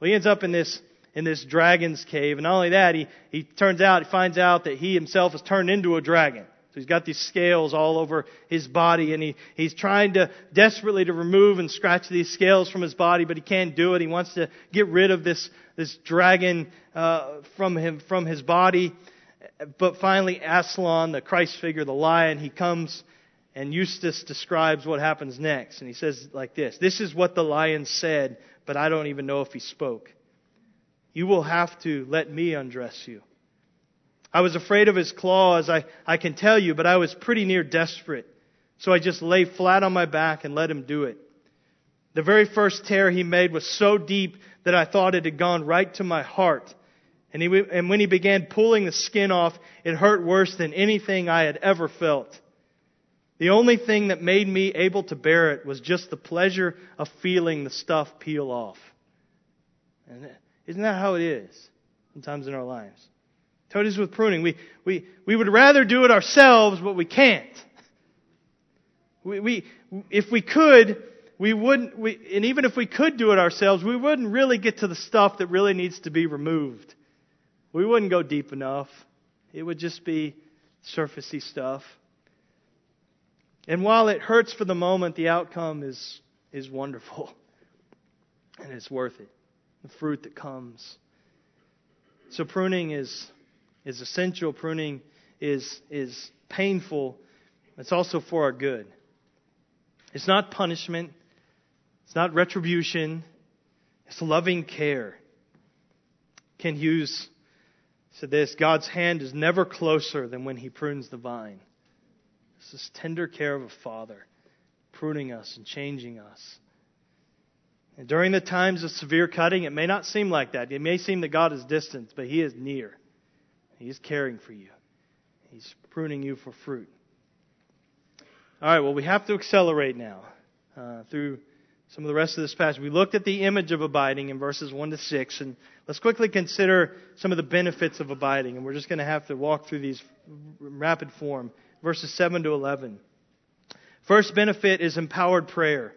Well, he ends up in this in this dragon's cave. And not only that, he, he turns out, he finds out that he himself has turned into a dragon. So he's got these scales all over his body and he, he's trying to desperately to remove and scratch these scales from his body, but he can't do it. He wants to get rid of this, this dragon, uh, from him, from his body. But finally, Aslan, the Christ figure, the lion, he comes and Eustace describes what happens next. And he says like this, This is what the lion said, but I don't even know if he spoke. You will have to let me undress you. I was afraid of his claws, I, I can tell you, but I was pretty near desperate. So I just lay flat on my back and let him do it. The very first tear he made was so deep that I thought it had gone right to my heart. And, he, and when he began pulling the skin off, it hurt worse than anything I had ever felt. The only thing that made me able to bear it was just the pleasure of feeling the stuff peel off. And Isn't that how it is sometimes in our lives? It is with pruning. We, we, we would rather do it ourselves, but we can't. We, we, if we could, we wouldn't, we, and even if we could do it ourselves, we wouldn't really get to the stuff that really needs to be removed. We wouldn't go deep enough. It would just be surfacey stuff. And while it hurts for the moment, the outcome is, is wonderful. And it's worth it. The fruit that comes. So pruning is, is essential. Pruning is, is painful. It's also for our good. It's not punishment. It's not retribution. It's loving care. Kent Hughes said this God's hand is never closer than when he prunes the vine. It's This is tender care of a father, pruning us and changing us. And during the times of severe cutting, it may not seem like that. It may seem that God is distant, but He is near. He is caring for you, He's pruning you for fruit. All right, well, we have to accelerate now uh, through some of the rest of this passage. We looked at the image of abiding in verses 1 to 6, and let's quickly consider some of the benefits of abiding. And we're just going to have to walk through these rapid form. Verses 7 to 11. First benefit is empowered prayer.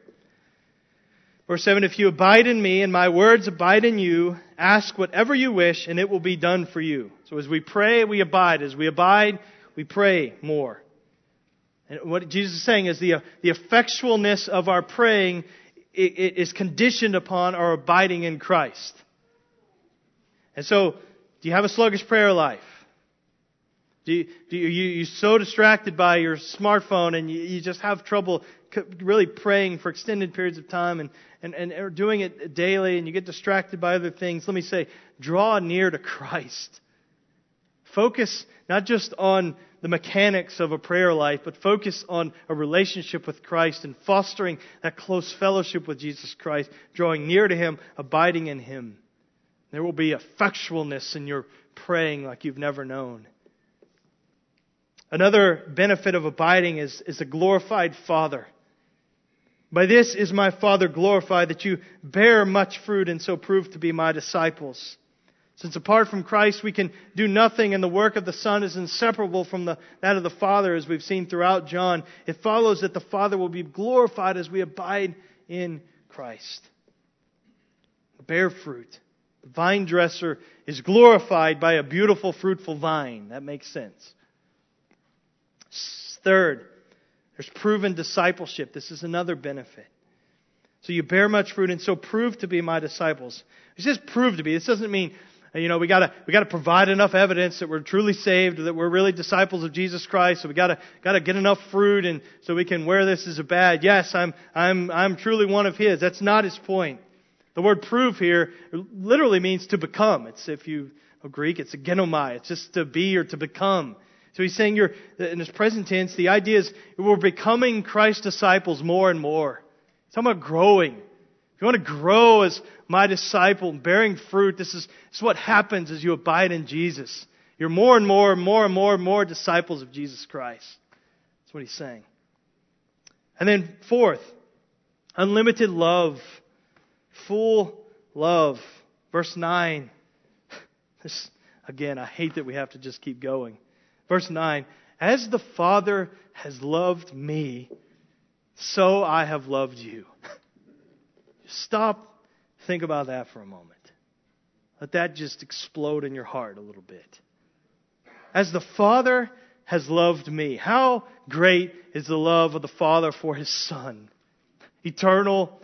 Verse 7 If you abide in me and my words abide in you, ask whatever you wish, and it will be done for you. So as we pray, we abide. As we abide, we pray more. And what Jesus is saying is the, the effectualness of our praying is conditioned upon our abiding in Christ. And so, do you have a sluggish prayer life? Do you, do you, you, are so distracted by your smartphone and you, you just have trouble really praying for extended periods of time and, and, and doing it daily and you get distracted by other things? Let me say, draw near to Christ. Focus not just on the mechanics of a prayer life, but focus on a relationship with Christ and fostering that close fellowship with Jesus Christ, drawing near to Him, abiding in Him. There will be effectualness in your praying like you've never known. Another benefit of abiding is, is a glorified Father. By this is my Father glorified, that you bear much fruit and so prove to be my disciples. Since apart from Christ we can do nothing and the work of the Son is inseparable from the, that of the Father as we've seen throughout John, it follows that the Father will be glorified as we abide in Christ. Bear fruit. The vine dresser is glorified by a beautiful, fruitful vine. That makes sense. Third, there's proven discipleship. This is another benefit. So you bear much fruit and so prove to be my disciples. It says prove to be. This doesn't mean you know, we gotta, we gotta provide enough evidence that we're truly saved, that we're really disciples of Jesus Christ. So we gotta, gotta get enough fruit and so we can wear this as a badge. Yes, I'm, I'm, I'm truly one of His. That's not His point. The word prove here literally means to become. It's, if you know Greek, it's a ginomai. It's just to be or to become. So he's saying you're, in his present tense, the idea is we're becoming Christ's disciples more and more. It's talking about growing. You want to grow as my disciple, bearing fruit, this is, this is what happens as you abide in Jesus. You're more and more and more and more and more disciples of Jesus Christ. That's what he's saying. And then, fourth, unlimited love, full love. Verse 9. This, again, I hate that we have to just keep going. Verse 9 As the Father has loved me, so I have loved you. Stop Think about that for a moment. Let that just explode in your heart a little bit. As the Father has loved me, how great is the love of the Father for His Son? Eternal,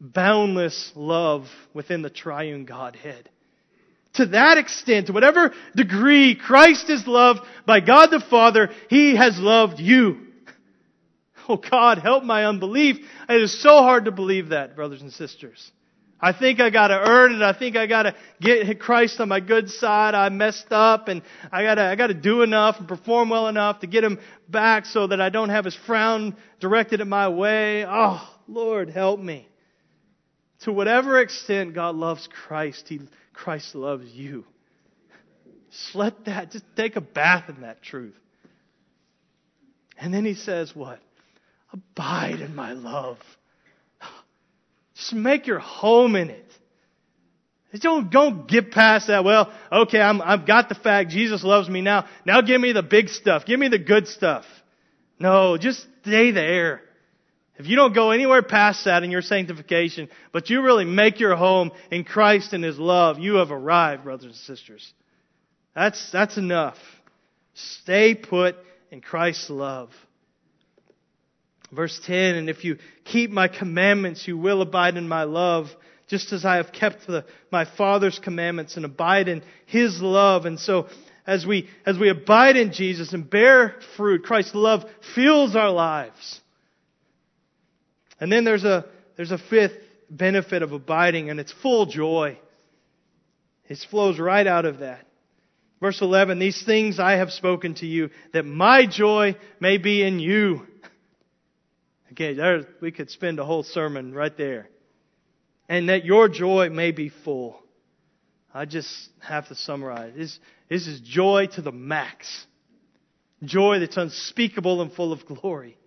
boundless love within the triune Godhead. To that extent, to whatever degree Christ is loved by God the Father, He has loved you. Oh God, help my unbelief. It is so hard to believe that, brothers and sisters. I think I gotta earn it. I think I gotta get Christ on my good side. I messed up and I gotta, I gotta do enough and perform well enough to get him back so that I don't have his frown directed at my way. Oh, Lord, help me. To whatever extent God loves Christ, he, Christ loves you. Just let that, just take a bath in that truth. And then he says what? Abide in my love. Just make your home in it. Don't, don't get past that. Well, okay, I'm, I've got the fact Jesus loves me now. Now give me the big stuff. Give me the good stuff. No, just stay there. If you don't go anywhere past that in your sanctification, but you really make your home in Christ and His love, you have arrived, brothers and sisters. That's, that's enough. Stay put in Christ's love. Verse 10, and if you keep my commandments, you will abide in my love, just as I have kept the, my Father's commandments and abide in His love. And so, as we, as we abide in Jesus and bear fruit, Christ's love fills our lives. And then there's a, there's a fifth benefit of abiding, and it's full joy. It flows right out of that. Verse 11, these things I have spoken to you, that my joy may be in you Okay, there, we could spend a whole sermon right there. And that your joy may be full. I just have to summarize. This, this is joy to the max. Joy that's unspeakable and full of glory.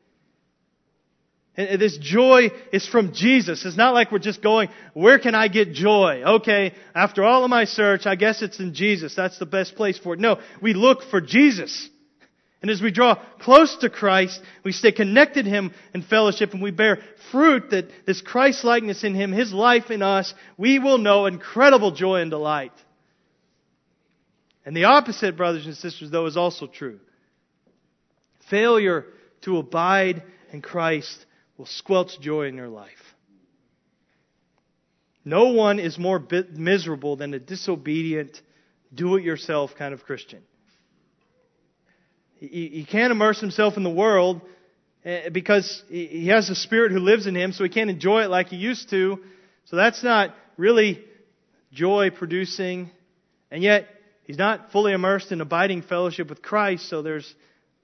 And this joy is from Jesus. It's not like we're just going, where can I get joy? Okay, after all of my search, I guess it's in Jesus. That's the best place for it. No, we look for Jesus. And as we draw close to Christ, we stay connected to Him in fellowship and we bear fruit that this Christ likeness in Him, His life in us, we will know incredible joy and delight. And the opposite, brothers and sisters, though, is also true. Failure to abide in Christ will squelch joy in your life. No one is more miserable than a disobedient, do it yourself kind of Christian. He, he can't immerse himself in the world eh, because he has a spirit who lives in him, so he can't enjoy it like he used to. So that's not really joy producing. And yet, he's not fully immersed in abiding fellowship with Christ, so there's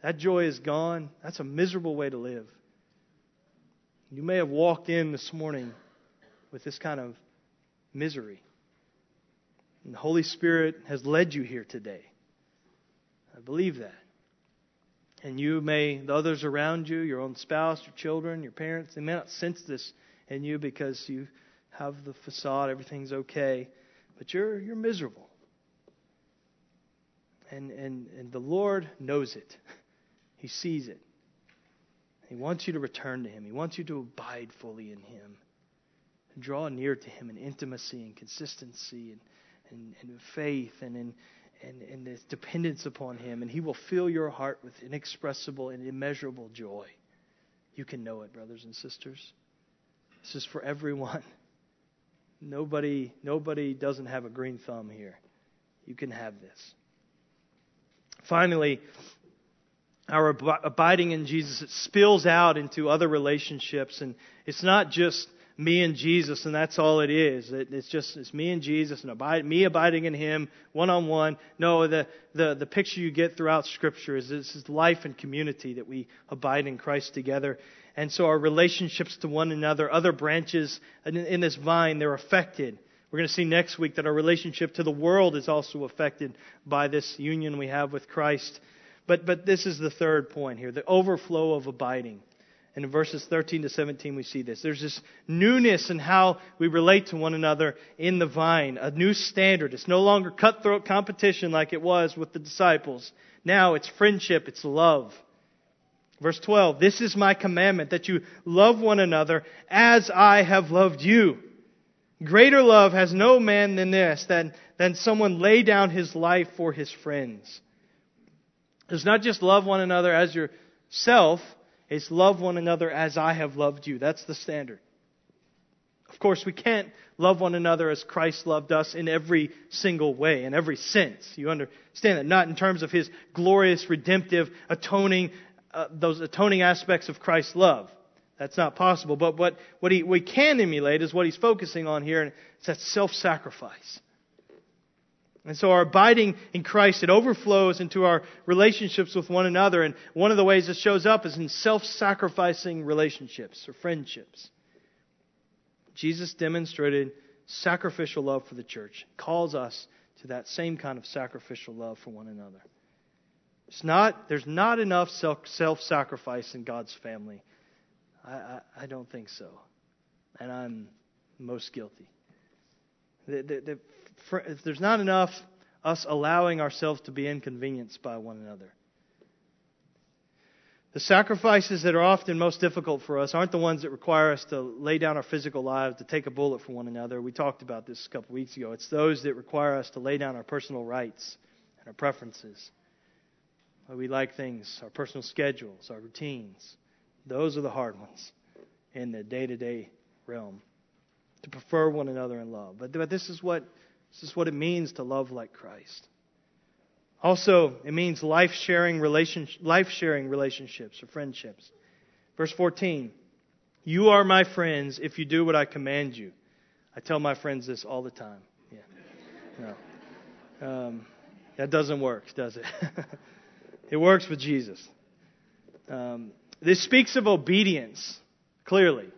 that joy is gone. That's a miserable way to live. You may have walked in this morning with this kind of misery. And the Holy Spirit has led you here today. I believe that. And you may, the others around you, your own spouse, your children, your parents, they may not sense this in you because you have the facade, everything's okay, but you're, you're miserable. And, and, and the Lord knows it, He sees it. He wants you to return to Him, He wants you to abide fully in Him, draw near to Him in intimacy and consistency and, and, and faith and in and, and this dependence upon Him, and He will fill your heart with inexpressible and immeasurable joy. You can know it, brothers and sisters. This is for everyone. Nobody, nobody doesn't have a green thumb here. You can have this. Finally, our abiding in Jesus, it spills out into other relationships, and it's not just me and Jesus, and that's all it is. It, it's just it's me and Jesus, and abide, me abiding in Him, one on one. No, the, the the picture you get throughout Scripture is this is life and community that we abide in Christ together, and so our relationships to one another, other branches in, in this vine, they're affected. We're going to see next week that our relationship to the world is also affected by this union we have with Christ. But but this is the third point here: the overflow of abiding. And in verses 13 to 17, we see this. There's this newness in how we relate to one another in the vine, a new standard. It's no longer cutthroat competition like it was with the disciples. Now it's friendship, it's love. Verse 12, this is my commandment that you love one another as I have loved you. Greater love has no man than this, than, than someone lay down his life for his friends. It's not just love one another as yourself, is love one another as I have loved you. That's the standard. Of course, we can't love one another as Christ loved us in every single way, in every sense. You understand that? Not in terms of his glorious, redemptive, atoning, uh, those atoning aspects of Christ's love. That's not possible. But what, what he, we can emulate is what he's focusing on here, and it's that self sacrifice. And so our abiding in Christ, it overflows into our relationships with one another. And one of the ways it shows up is in self-sacrificing relationships or friendships. Jesus demonstrated sacrificial love for the church, calls us to that same kind of sacrificial love for one another. It's not, there's not enough self sacrifice in God's family. I, I, I don't think so. And I'm most guilty. There's not enough us allowing ourselves to be inconvenienced by one another. The sacrifices that are often most difficult for us aren't the ones that require us to lay down our physical lives, to take a bullet for one another. We talked about this a couple weeks ago. It's those that require us to lay down our personal rights and our preferences. We like things, our personal schedules, our routines. Those are the hard ones in the day to day realm. To prefer one another in love. But, but this is what this is what it means to love like Christ. Also, it means life sharing relationships or friendships. Verse 14. You are my friends if you do what I command you. I tell my friends this all the time. Yeah. No. Um, that doesn't work, does it? it works with Jesus. Um, this speaks of obedience, clearly.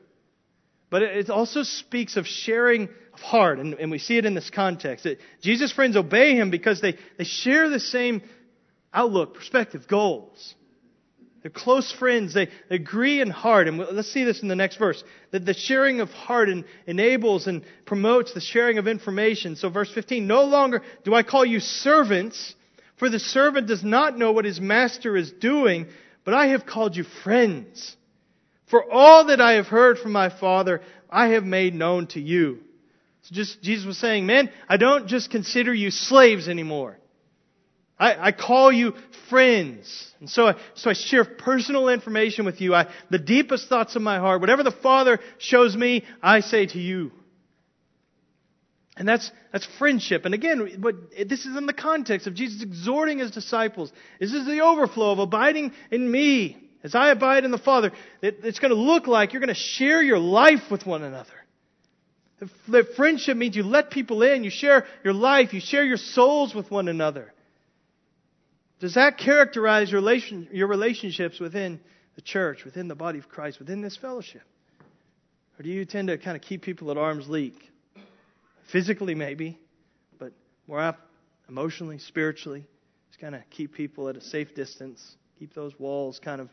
But it also speaks of sharing of heart, and, and we see it in this context. That Jesus' friends obey him because they, they share the same outlook, perspective, goals. They're close friends. They agree in heart. And let's see this in the next verse. That the sharing of heart enables and promotes the sharing of information. So, verse 15 No longer do I call you servants, for the servant does not know what his master is doing, but I have called you friends. For all that I have heard from my Father, I have made known to you. So just, Jesus was saying, man, I don't just consider you slaves anymore. I, I call you friends. And so I, so I share personal information with you. I, the deepest thoughts of my heart, whatever the Father shows me, I say to you. And that's, that's friendship. And again, but this is in the context of Jesus exhorting his disciples. This is the overflow of abiding in me. As I abide in the Father, it's going to look like you're going to share your life with one another. That friendship means you let people in, you share your life, you share your souls with one another. Does that characterize your, your relationships within the church, within the body of Christ, within this fellowship? Or do you tend to kind of keep people at arm's length? Physically, maybe, but more emotionally, spiritually, just kind of keep people at a safe distance, keep those walls kind of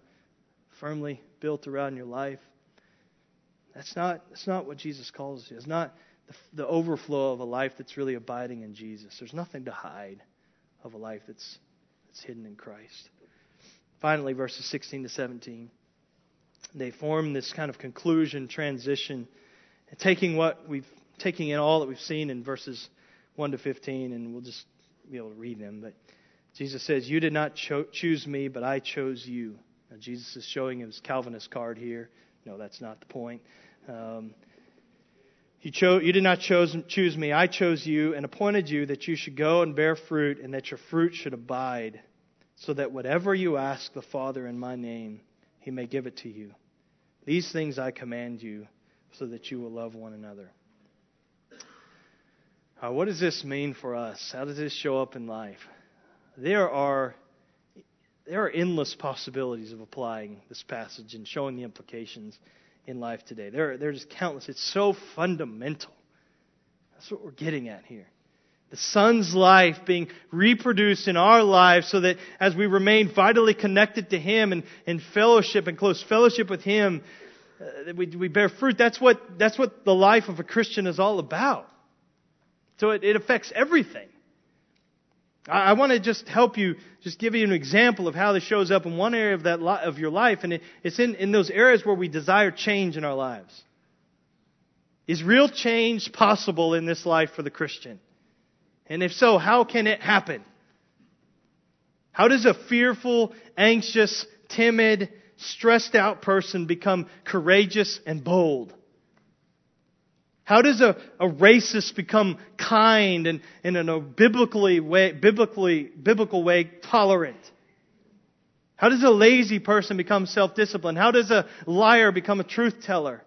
firmly built around your life. That's not, that's not what Jesus calls you. It's not the, the overflow of a life that's really abiding in Jesus. There's nothing to hide of a life that's, that's hidden in Christ. Finally, verses 16 to 17. They form this kind of conclusion, transition, taking what we've taking in all that we've seen in verses 1 to 15, and we'll just be able to read them. But Jesus says, You did not cho- choose me, but I chose you now, Jesus is showing his Calvinist card here. No, that's not the point. Um, you, you did not chose, choose me. I chose you and appointed you that you should go and bear fruit and that your fruit should abide, so that whatever you ask the Father in my name, he may give it to you. These things I command you, so that you will love one another. Uh, what does this mean for us? How does this show up in life? There are there are endless possibilities of applying this passage and showing the implications in life today. There, are, there are just countless. It's so fundamental. That's what we're getting at here. The Son's life being reproduced in our lives so that as we remain vitally connected to Him and in fellowship and close fellowship with Him, uh, we, we bear fruit. That's what, that's what the life of a Christian is all about. So it, it affects everything. I, want to just help you, just give you an example of how this shows up in one area of that of your life, and it, it's in, in those areas where we desire change in our lives. Is real change possible in this life for the Christian? And if so, how can it happen? How does a fearful, anxious, timid, stressed out person become courageous and bold? How does a, a racist become kind and, and in a biblically way, biblically, biblical way tolerant? How does a lazy person become self-disciplined? How does a liar become a truth teller?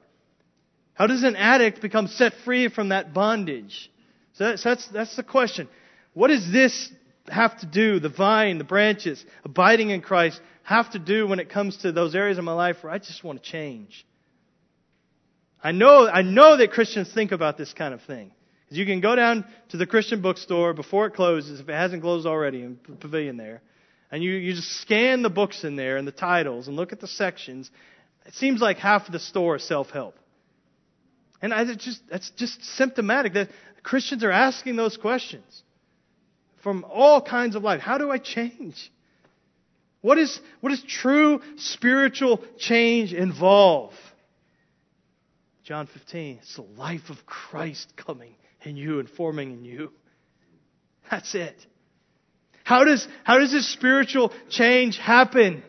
How does an addict become set free from that bondage? So that's, that's, that's the question. What does this have to do, the vine, the branches, abiding in Christ, have to do when it comes to those areas of my life where I just want to change? I know, I know that Christians think about this kind of thing. You can go down to the Christian bookstore before it closes, if it hasn't closed already, in the pavilion there, and you, you just scan the books in there and the titles and look at the sections. It seems like half of the store is self help. And I, just, that's just symptomatic that Christians are asking those questions from all kinds of life. How do I change? What is, what does true spiritual change involve? John 15, it's the life of Christ coming in you and forming in you. That's it. How does, how does this spiritual change happen?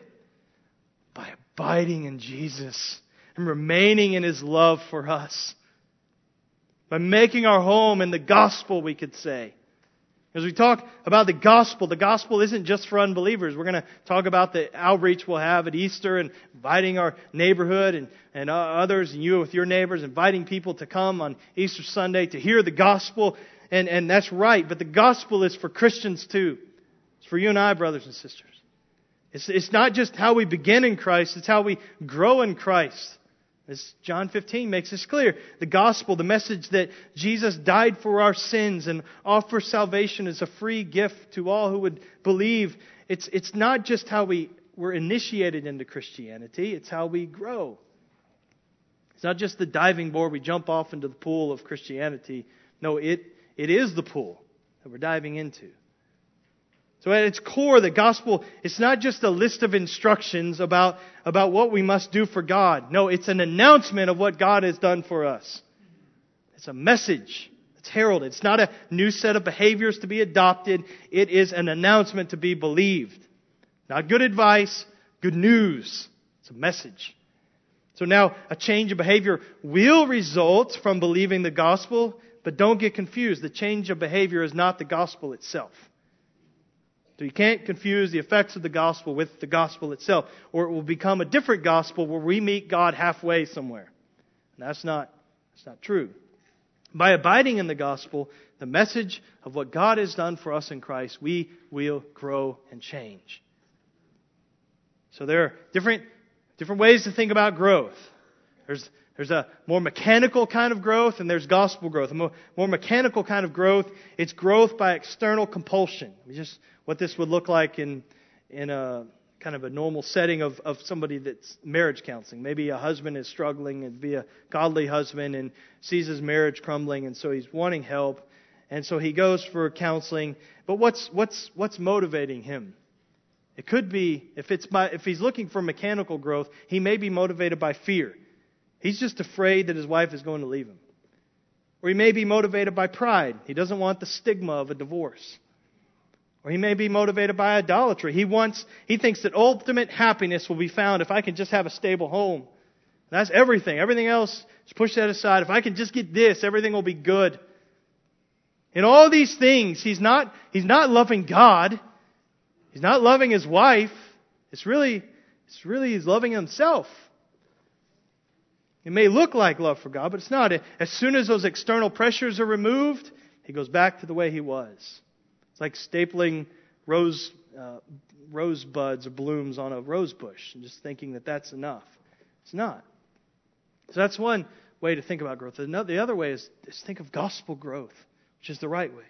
By abiding in Jesus and remaining in His love for us. By making our home in the gospel, we could say. As we talk about the gospel, the gospel isn't just for unbelievers. We're going to talk about the outreach we'll have at Easter and inviting our neighborhood and, and uh, others and you with your neighbors, inviting people to come on Easter Sunday to hear the gospel. And, and that's right, but the gospel is for Christians too. It's for you and I, brothers and sisters. It's, it's not just how we begin in Christ, it's how we grow in Christ. As John 15 makes this clear, the gospel, the message that Jesus died for our sins and offers salvation as a free gift to all who would believe, it's, it's not just how we were initiated into Christianity, it's how we grow. It's not just the diving board we jump off into the pool of Christianity. No, it, it is the pool that we're diving into. So at its core, the gospel, it's not just a list of instructions about, about what we must do for God. No, it's an announcement of what God has done for us. It's a message. It's heralded. It's not a new set of behaviors to be adopted. It is an announcement to be believed. Not good advice, good news. It's a message. So now a change of behavior will result from believing the gospel, but don't get confused. The change of behavior is not the gospel itself. So you can't confuse the effects of the gospel with the gospel itself, or it will become a different gospel where we meet God halfway somewhere. And that's not, that's not true. By abiding in the gospel, the message of what God has done for us in Christ, we will grow and change. So there are different, different ways to think about growth. There's there's a more mechanical kind of growth and there's gospel growth. A more, more mechanical kind of growth, it's growth by external compulsion. Just what this would look like in, in a kind of a normal setting of, of somebody that's marriage counseling. Maybe a husband is struggling and be a godly husband and sees his marriage crumbling and so he's wanting help. And so he goes for counseling. But what's, what's, what's motivating him? It could be, if, it's if he's looking for mechanical growth, he may be motivated by fear. He's just afraid that his wife is going to leave him. Or he may be motivated by pride. He doesn't want the stigma of a divorce. Or he may be motivated by idolatry. He wants, he thinks that ultimate happiness will be found if I can just have a stable home. That's everything. Everything else, just push that aside. If I can just get this, everything will be good. In all these things, he's not, he's not loving God. He's not loving his wife. It's really, it's really he's loving himself. It may look like love for God, but it's not. As soon as those external pressures are removed, he goes back to the way he was. Like stapling rose, uh, rose buds or blooms on a rose bush and just thinking that that's enough. It's not. So that's one way to think about growth. The other way is, is think of gospel growth, which is the right way.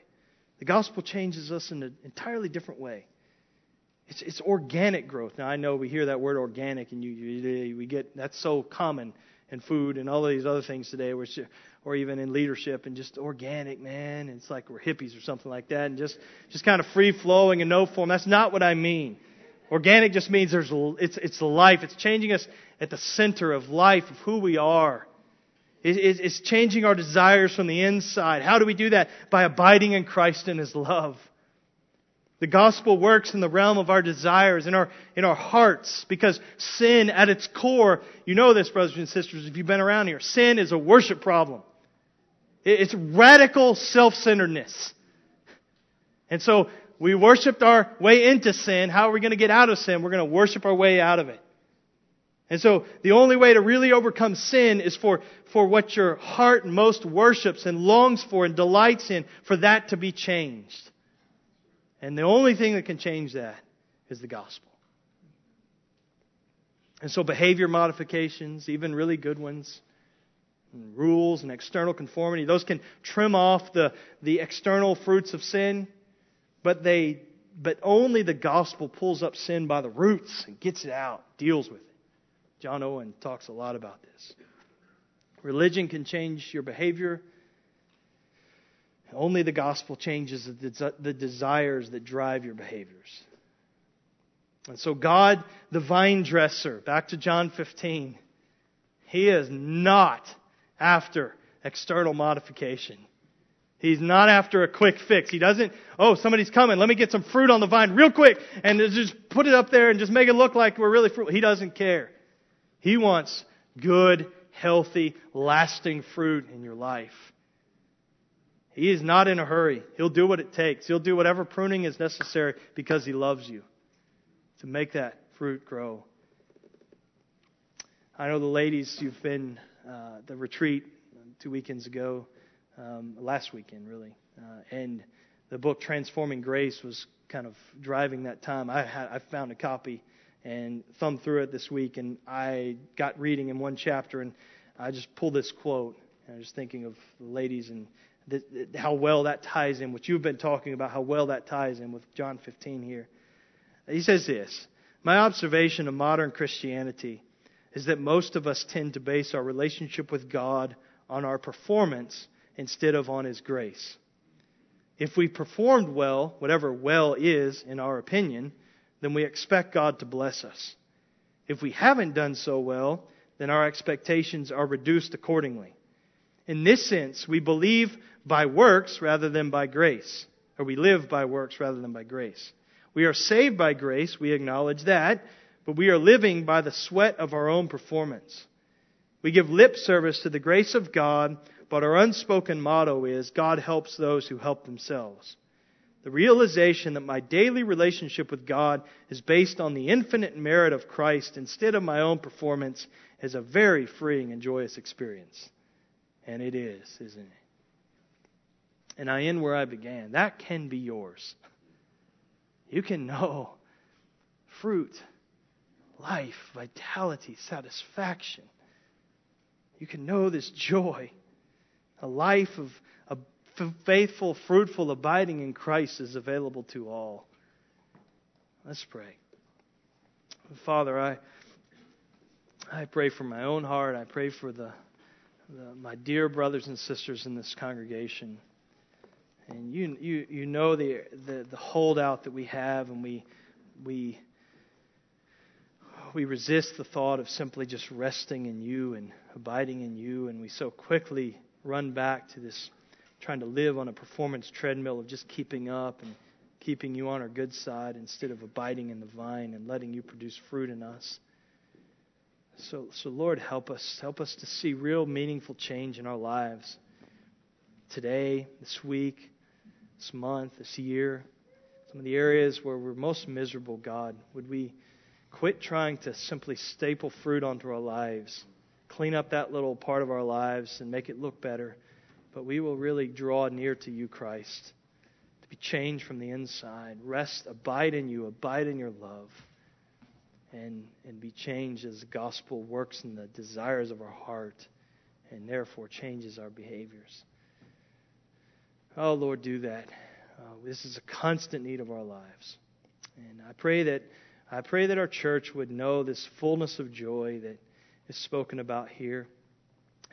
The gospel changes us in an entirely different way. It's, it's organic growth. Now I know we hear that word organic, and you, you we get that's so common in food and all of these other things today, which, or even in leadership and just organic, man. It's like we're hippies or something like that, and just just kind of free flowing and no form. That's not what I mean. Organic just means there's it's it's life. It's changing us at the center of life of who we are. It's changing our desires from the inside. How do we do that? By abiding in Christ and His love. The gospel works in the realm of our desires, in our, in our hearts, because sin at its core, you know this, brothers and sisters, if you've been around here, sin is a worship problem. It's radical self-centeredness. And so we worshiped our way into sin. How are we going to get out of sin? We're going to worship our way out of it. And so the only way to really overcome sin is for, for what your heart most worships and longs for and delights in, for that to be changed. And the only thing that can change that is the gospel. And so behavior modifications, even really good ones, and rules and external conformity, those can trim off the, the external fruits of sin, but they but only the gospel pulls up sin by the roots and gets it out, deals with it. John Owen talks a lot about this. Religion can change your behavior, Only the gospel changes the desires that drive your behaviors. And so, God, the vine dresser, back to John 15, He is not after external modification. He's not after a quick fix. He doesn't, oh, somebody's coming. Let me get some fruit on the vine real quick and just put it up there and just make it look like we're really fruit. He doesn't care. He wants good, healthy, lasting fruit in your life. He is not in a hurry. He'll do what it takes. He'll do whatever pruning is necessary because He loves you to make that fruit grow. I know the ladies, you've been uh, the retreat two weekends ago, um, last weekend really, uh, and the book Transforming Grace was kind of driving that time. I had I found a copy and thumbed through it this week, and I got reading in one chapter, and I just pulled this quote. And I was thinking of the ladies and how well that ties in, what you've been talking about, how well that ties in with John 15 here. He says this My observation of modern Christianity is that most of us tend to base our relationship with God on our performance instead of on His grace. If we performed well, whatever well is in our opinion, then we expect God to bless us. If we haven't done so well, then our expectations are reduced accordingly. In this sense, we believe by works rather than by grace, or we live by works rather than by grace. We are saved by grace, we acknowledge that, but we are living by the sweat of our own performance. We give lip service to the grace of God, but our unspoken motto is God helps those who help themselves. The realization that my daily relationship with God is based on the infinite merit of Christ instead of my own performance is a very freeing and joyous experience. And it is, isn't it? And I end where I began. That can be yours. You can know fruit, life, vitality, satisfaction. You can know this joy. A life of a faithful, fruitful abiding in Christ is available to all. Let's pray. Father, I I pray for my own heart. I pray for the, the my dear brothers and sisters in this congregation. And you, you, you know the, the, the holdout that we have, and we, we, we resist the thought of simply just resting in you and abiding in you, and we so quickly run back to this trying to live on a performance treadmill of just keeping up and keeping you on our good side instead of abiding in the vine and letting you produce fruit in us. So, so Lord, help us. Help us to see real meaningful change in our lives today, this week, this month, this year, some of the areas where we're most miserable, God, would we quit trying to simply staple fruit onto our lives, clean up that little part of our lives, and make it look better, but we will really draw near to you, Christ, to be changed from the inside. Rest, abide in you, abide in your love, and, and be changed as the gospel works in the desires of our heart and therefore changes our behaviors. Oh, Lord, do that. Uh, this is a constant need of our lives. And I pray that I pray that our church would know this fullness of joy that is spoken about here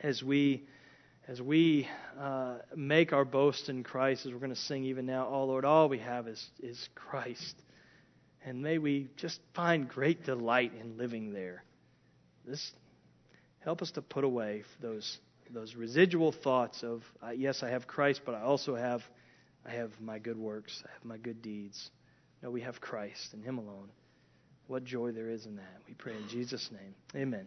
as we as we uh, make our boast in Christ, as we're going to sing even now, oh Lord, all we have is, is Christ. And may we just find great delight in living there. This help us to put away those those residual thoughts of uh, yes, I have Christ, but I also have I have my good works, I have my good deeds. No, we have Christ and Him alone. What joy there is in that. We pray in Jesus' name. Amen.